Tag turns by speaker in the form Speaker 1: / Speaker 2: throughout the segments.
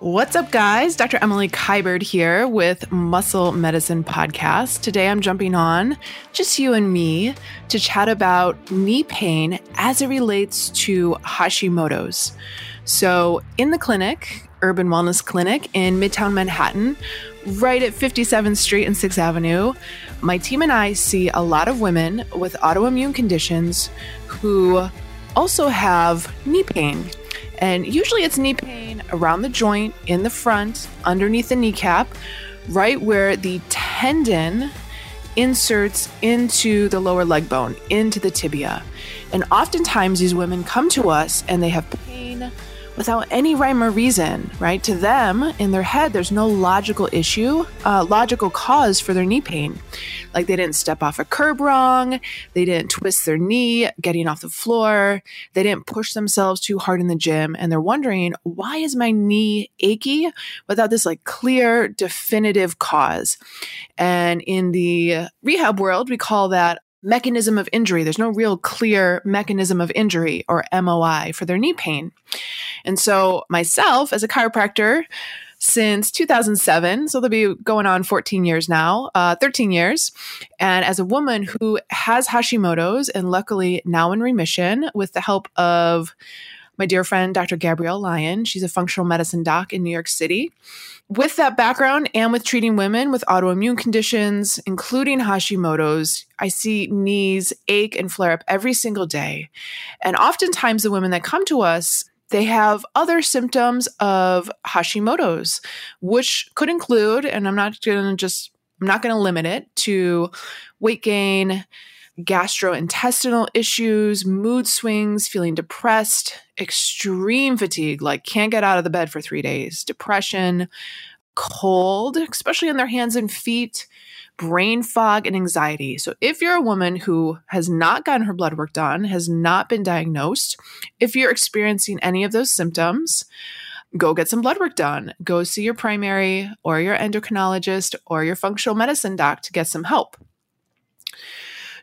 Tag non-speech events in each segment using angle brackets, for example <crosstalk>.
Speaker 1: What's up, guys? Dr. Emily Kiberd here with Muscle Medicine Podcast. Today I'm jumping on, just you and me, to chat about knee pain as it relates to Hashimoto's. So, in the clinic, Urban Wellness Clinic in Midtown Manhattan, right at 57th Street and 6th Avenue, my team and I see a lot of women with autoimmune conditions who also have knee pain. And usually it's knee pain around the joint, in the front, underneath the kneecap, right where the tendon inserts into the lower leg bone, into the tibia. And oftentimes these women come to us and they have without any rhyme or reason, right? To them, in their head, there's no logical issue, uh, logical cause for their knee pain. Like they didn't step off a curb wrong, they didn't twist their knee getting off the floor, they didn't push themselves too hard in the gym, and they're wondering, why is my knee achy without this like clear, definitive cause? And in the rehab world, we call that mechanism of injury. There's no real clear mechanism of injury or MOI for their knee pain. And so, myself as a chiropractor, since 2007. So they'll be going on 14 years now, uh, 13 years. And as a woman who has Hashimoto's and luckily now in remission with the help of my dear friend, Dr. Gabrielle Lyon, she's a functional medicine doc in New York City with that background and with treating women with autoimmune conditions, including Hashimoto's, I see knees ache and flare up every single day. And oftentimes, the women that come to us, they have other symptoms of Hashimoto's, which could include, and I'm not going to just, I'm not going to limit it to weight gain, gastrointestinal issues, mood swings, feeling depressed, extreme fatigue, like can't get out of the bed for three days, depression, cold, especially on their hands and feet, brain fog, and anxiety. So, if you're a woman who has not gotten her blood work done, has not been diagnosed, if you're experiencing any of those symptoms, go get some blood work done. Go see your primary or your endocrinologist or your functional medicine doc to get some help.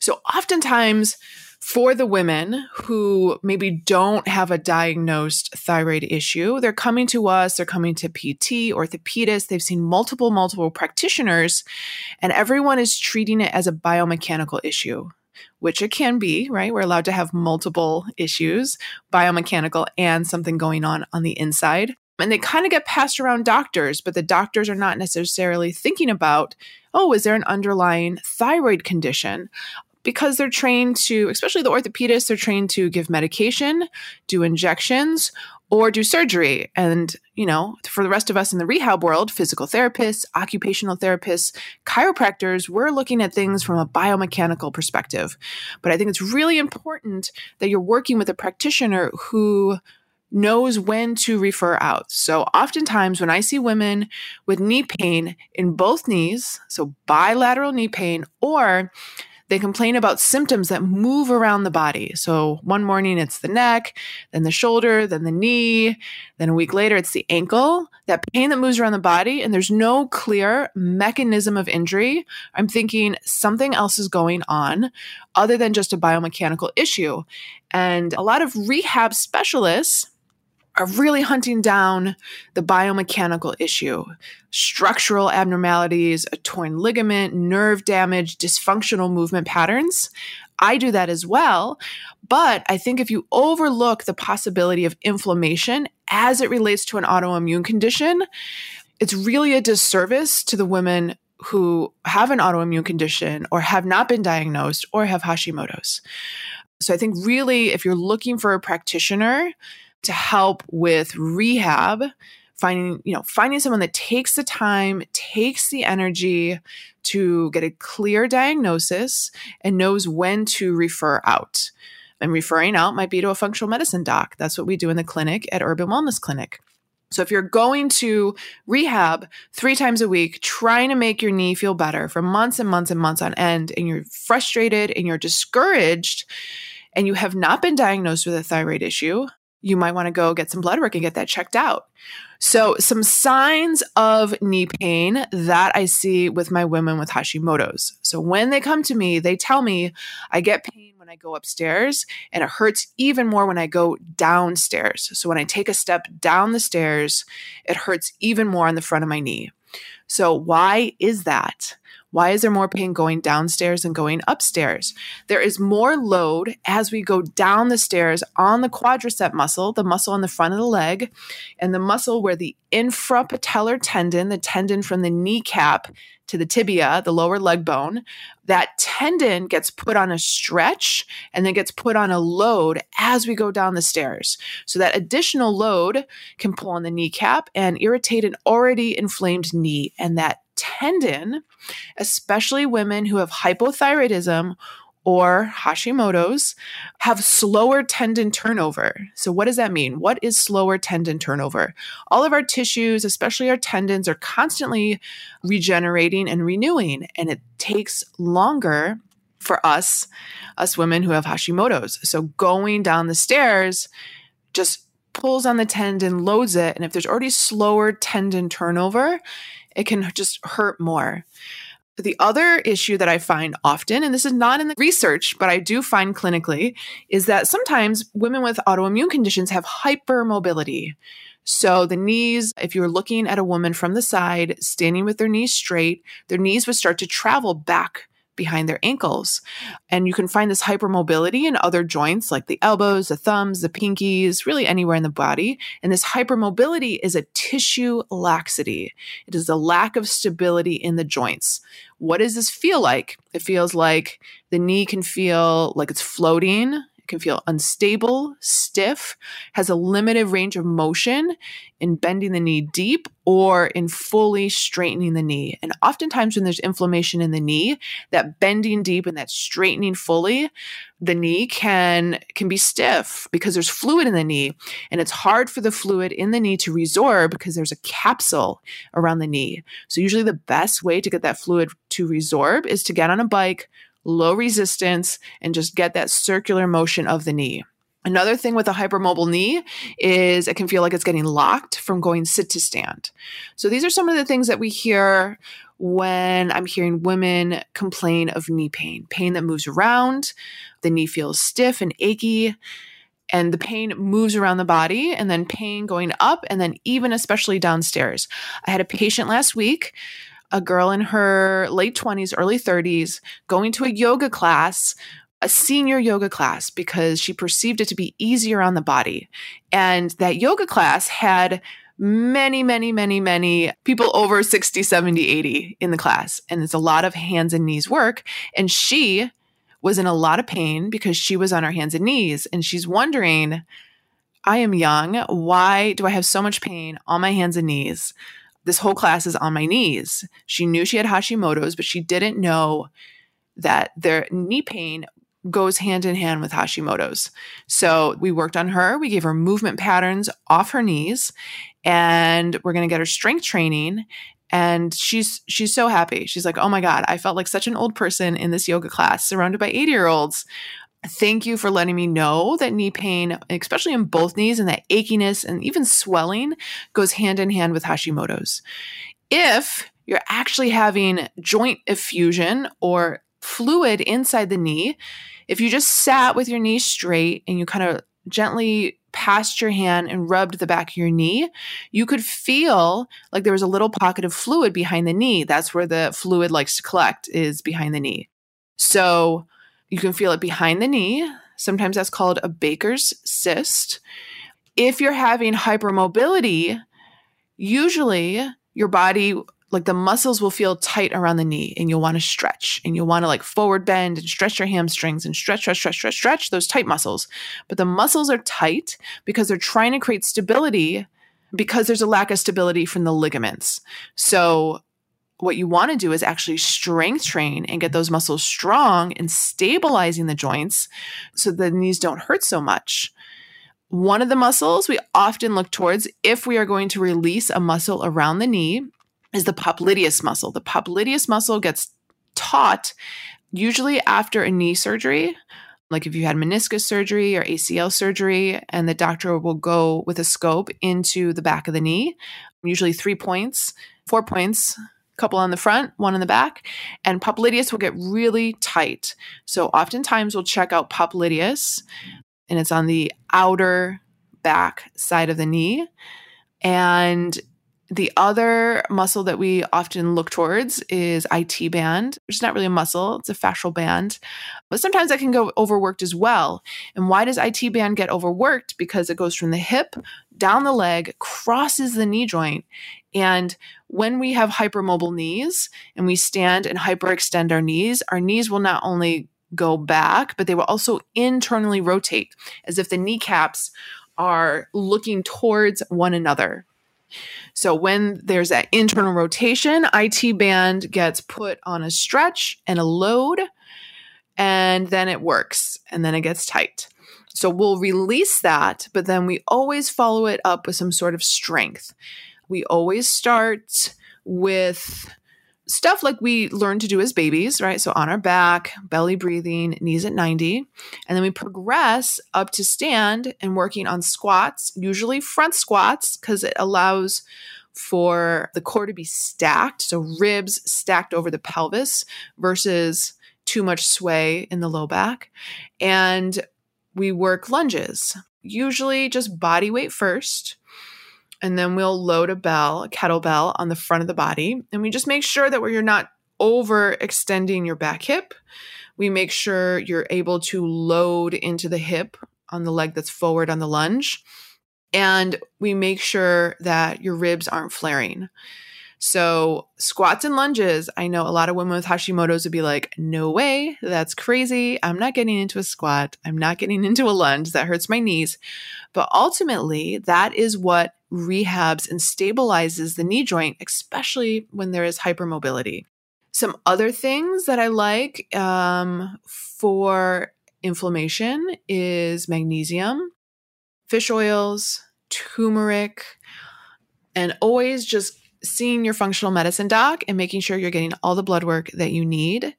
Speaker 1: So oftentimes, for the women who maybe don't have a diagnosed thyroid issue, they're coming to us, they're coming to PT, orthopedist, they've seen multiple, multiple practitioners, and everyone is treating it as a biomechanical issue, which it can be, right? We're allowed to have multiple issues, biomechanical and something going on on the inside. And they kind of get passed around doctors, but the doctors are not necessarily thinking about, oh, is there an underlying thyroid condition? Because they're trained to, especially the orthopedists, they're trained to give medication, do injections, or do surgery. And, you know, for the rest of us in the rehab world, physical therapists, occupational therapists, chiropractors, we're looking at things from a biomechanical perspective. But I think it's really important that you're working with a practitioner who knows when to refer out. So oftentimes when I see women with knee pain in both knees, so bilateral knee pain, or they complain about symptoms that move around the body. So one morning it's the neck, then the shoulder, then the knee, then a week later it's the ankle, that pain that moves around the body, and there's no clear mechanism of injury. I'm thinking something else is going on other than just a biomechanical issue. And a lot of rehab specialists are really hunting down the biomechanical issue structural abnormalities, a torn ligament, nerve damage, dysfunctional movement patterns. I do that as well. But I think if you overlook the possibility of inflammation as it relates to an autoimmune condition, it's really a disservice to the women who have an autoimmune condition or have not been diagnosed or have Hashimoto's. So I think really, if you're looking for a practitioner, to help with rehab finding you know finding someone that takes the time takes the energy to get a clear diagnosis and knows when to refer out. And referring out might be to a functional medicine doc. That's what we do in the clinic at urban wellness clinic. So if you're going to rehab three times a week, trying to make your knee feel better for months and months and months on end, and you're frustrated and you're discouraged, and you have not been diagnosed with a thyroid issue, you might want to go get some blood work and get that checked out. So, some signs of knee pain that I see with my women with Hashimoto's. So, when they come to me, they tell me I get pain when I go upstairs, and it hurts even more when I go downstairs. So when I take a step down the stairs, it hurts even more on the front of my knee. So, why is that? Why is there more pain going downstairs than going upstairs? There is more load as we go down the stairs on the quadricep muscle, the muscle on the front of the leg, and the muscle where the infrapatellar tendon, the tendon from the kneecap to the tibia, the lower leg bone, that tendon gets put on a stretch and then gets put on a load as we go down the stairs. So that additional load can pull on the kneecap and irritate an already inflamed knee. And that tendon, especially women who have hypothyroidism or Hashimoto's have slower tendon turnover. So, what does that mean? What is slower tendon turnover? All of our tissues, especially our tendons, are constantly regenerating and renewing, and it takes longer for us, us women who have Hashimoto's. So, going down the stairs just pulls on the tendon, loads it, and if there's already slower tendon turnover, it can just hurt more. The other issue that I find often, and this is not in the research, but I do find clinically, is that sometimes women with autoimmune conditions have hypermobility. So the knees, if you're looking at a woman from the side, standing with their knees straight, their knees would start to travel back behind their ankles. And you can find this hypermobility in other joints like the elbows, the thumbs, the pinkies, really anywhere in the body. And this hypermobility is a tissue laxity. It is a lack of stability in the joints. What does this feel like? It feels like the knee can feel like it's floating can feel unstable, stiff, has a limited range of motion in bending the knee deep or in fully straightening the knee. And oftentimes, when there's inflammation in the knee, that bending deep and that straightening fully, the knee can can be stiff because there's fluid in the knee, and it's hard for the fluid in the knee to resorb because there's a capsule around the knee. So usually, the best way to get that fluid to resorb is to get on a bike low resistance, and just get that circular motion of the knee. Another thing with a hypermobile knee is it can feel like it's getting locked from going sit to stand. So these are some of the things that we hear when I'm hearing women complain of knee pain, pain that moves around, the knee feels stiff and achy, and the pain moves around the body, and then pain going up, and then even especially downstairs. I had a patient last week a girl in her late 20s, early 30s, going to a yoga class, a senior yoga class, because she perceived it to be easier on the body. And that yoga class had many, many, many, many people over 60, 70, 80 in the class. And it's a lot of hands and knees work. And she was in a lot of pain because she was on her hands and knees. And she's wondering, I am young. Why do I have so much pain on my hands and knees? This whole class is on my knees. She knew she had Hashimoto's, but she didn't know that their knee pain goes hand in hand with Hashimoto's. So we worked on her. We gave her movement patterns off her knees, and we're going to get her strength training. And she's she's so happy. She's like, "Oh my god, I felt like such an old person in this yoga class, surrounded by 80 year olds." Thank you for letting me know that knee pain, especially in both knees, and that achiness and even swelling goes hand in hand with Hashimoto's. If you're actually having joint effusion or fluid inside the knee, if you just sat with your knee straight and you kind of gently passed your hand and rubbed the back of your knee, you could feel like there was a little pocket of fluid behind the knee. That's where the fluid likes to collect, is behind the knee. So, you can feel it behind the knee. Sometimes that's called a Baker's cyst. If you're having hypermobility, usually your body, like the muscles will feel tight around the knee and you'll want to stretch and you'll want to like forward bend and stretch your hamstrings and stretch, stretch, stretch, stretch, stretch those tight muscles. But the muscles are tight because they're trying to create stability because there's a lack of stability from the ligaments. So what you want to do is actually strength train and get those muscles strong and stabilizing the joints so the knees don't hurt so much. One of the muscles we often look towards if we are going to release a muscle around the knee is the popliteus muscle. The popliteus muscle gets taut usually after a knee surgery, like if you had meniscus surgery or ACL surgery, and the doctor will go with a scope into the back of the knee, usually three points, four points couple on the front, one in the back, and popliteus will get really tight. So oftentimes we'll check out popliteus and it's on the outer back side of the knee. And the other muscle that we often look towards is IT band, which is not really a muscle, it's a fascial band. But sometimes that can go overworked as well. And why does IT band get overworked? Because it goes from the hip down the leg, crosses the knee joint. And when we have hypermobile knees and we stand and hyperextend our knees, our knees will not only go back, but they will also internally rotate as if the kneecaps are looking towards one another. So when there's that internal rotation, IT band gets put on a stretch and a load, and then it works and then it gets tight. So we'll release that, but then we always follow it up with some sort of strength. We always start with stuff like we learn to do as babies, right? So on our back, belly breathing, knees at 90. And then we progress up to stand and working on squats, usually front squats, because it allows for the core to be stacked. So ribs stacked over the pelvis versus too much sway in the low back. And we work lunges, usually just body weight first and then we'll load a bell, a kettlebell on the front of the body. And we just make sure that where you're not overextending your back hip. We make sure you're able to load into the hip on the leg that's forward on the lunge. And we make sure that your ribs aren't flaring. So, squats and lunges, I know a lot of women with Hashimoto's would be like, no way, that's crazy. I'm not getting into a squat. I'm not getting <laughs> into a lunge. That hurts my knees. But ultimately, that is what rehabs and stabilizes the knee joint, especially when there is hypermobility. Some other things that I like um, for inflammation is magnesium, fish oils, turmeric, and always just seeing your functional medicine doc and making sure you're getting all the blood work that you need.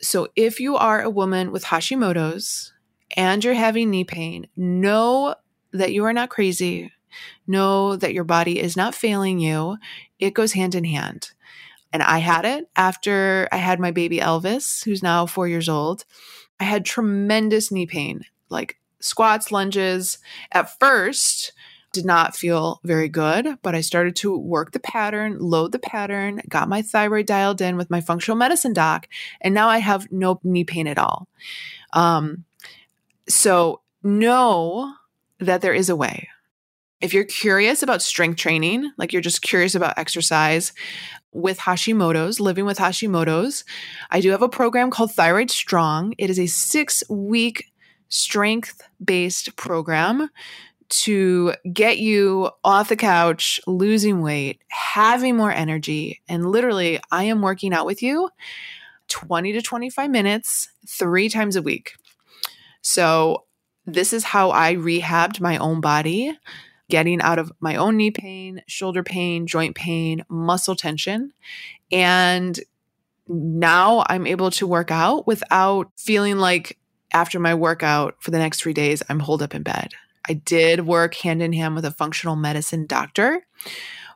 Speaker 1: So, if you are a woman with Hashimoto's and you're having knee pain, know that you are not crazy. Know that your body is not failing you. It goes hand in hand. And I had it after I had my baby Elvis, who's now four years old. I had tremendous knee pain, like squats, lunges. At first, did not feel very good, but I started to work the pattern, load the pattern, got my thyroid dialed in with my functional medicine doc, and now I have no knee pain at all. Um, so know that there is a way. If you're curious about strength training, like you're just curious about exercise with Hashimoto's, living with Hashimoto's, I do have a program called Thyroid Strong. It is a six week strength based program to get you off the couch, losing weight, having more energy. And literally, I am working out with you 20 to 25 minutes, three times a week. So, this is how I rehabbed my own body, getting out of my own knee pain, shoulder pain, joint pain, muscle tension. And now I'm able to work out without feeling like after my workout for the next three days, I'm holed up in bed. I did work hand in hand with a functional medicine doctor,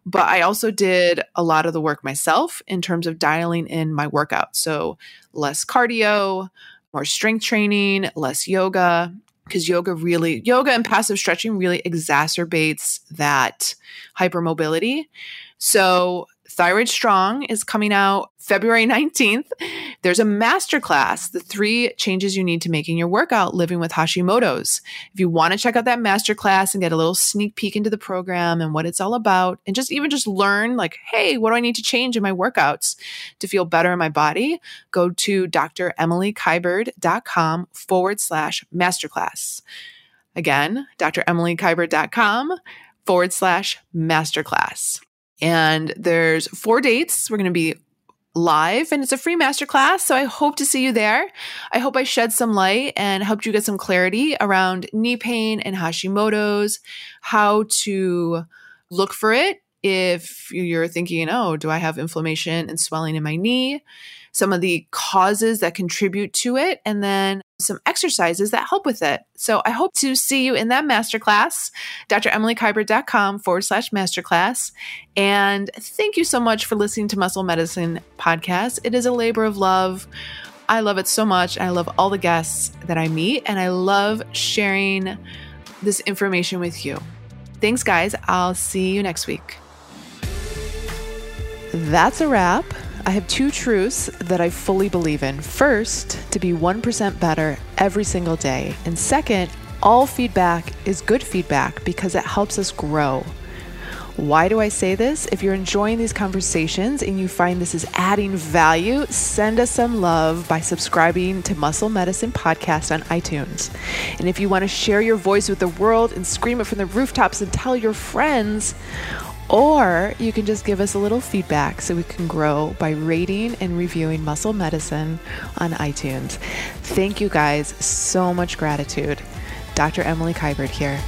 Speaker 1: but I also did a lot of the work myself in terms of dialing in my workout. So, less cardio, more strength training, less yoga, because yoga really, yoga and passive stretching really exacerbates that hypermobility. So, Thyroid Strong is coming out February <laughs> 19th. There's a masterclass, the three changes you need to make in your workout living with Hashimoto's. If you want to check out that masterclass and get a little sneak peek into the program and what it's all about, and just even just learn, like, hey, what do I need to change in my workouts to feel better in my body? Go to dremilykiberd.com forward slash masterclass. Again, dremilykiberd.com forward slash masterclass. And there's four dates. We're going to be live and it's a free masterclass. So I hope to see you there. I hope I shed some light and helped you get some clarity around knee pain and Hashimoto's, how to look for it if you're thinking, oh, do I have inflammation and swelling in my knee? Some of the causes that contribute to it, and then some exercises that help with it. So I hope to see you in that masterclass, dremilykiberd.com forward slash masterclass. And thank you so much for listening to Muscle Medicine Podcast. It is a labor of love. I love it so much. I love all the guests that I meet, and I love sharing this information with you. Thanks, guys. I'll see you next week. That's a wrap. I have two truths that I fully believe in. First, to be 1% better every single day. And second, all feedback is good feedback because it helps us grow. Why do I say this? If you're enjoying these conversations and you find this is adding value, send us some love by subscribing to Muscle Medicine Podcast on iTunes. And if you want to share your voice with the world and scream it from the rooftops and tell your friends, or you can just give us a little feedback so we can grow by rating and reviewing Muscle Medicine on iTunes. Thank you guys. So much gratitude. Dr. Emily Kiberd here.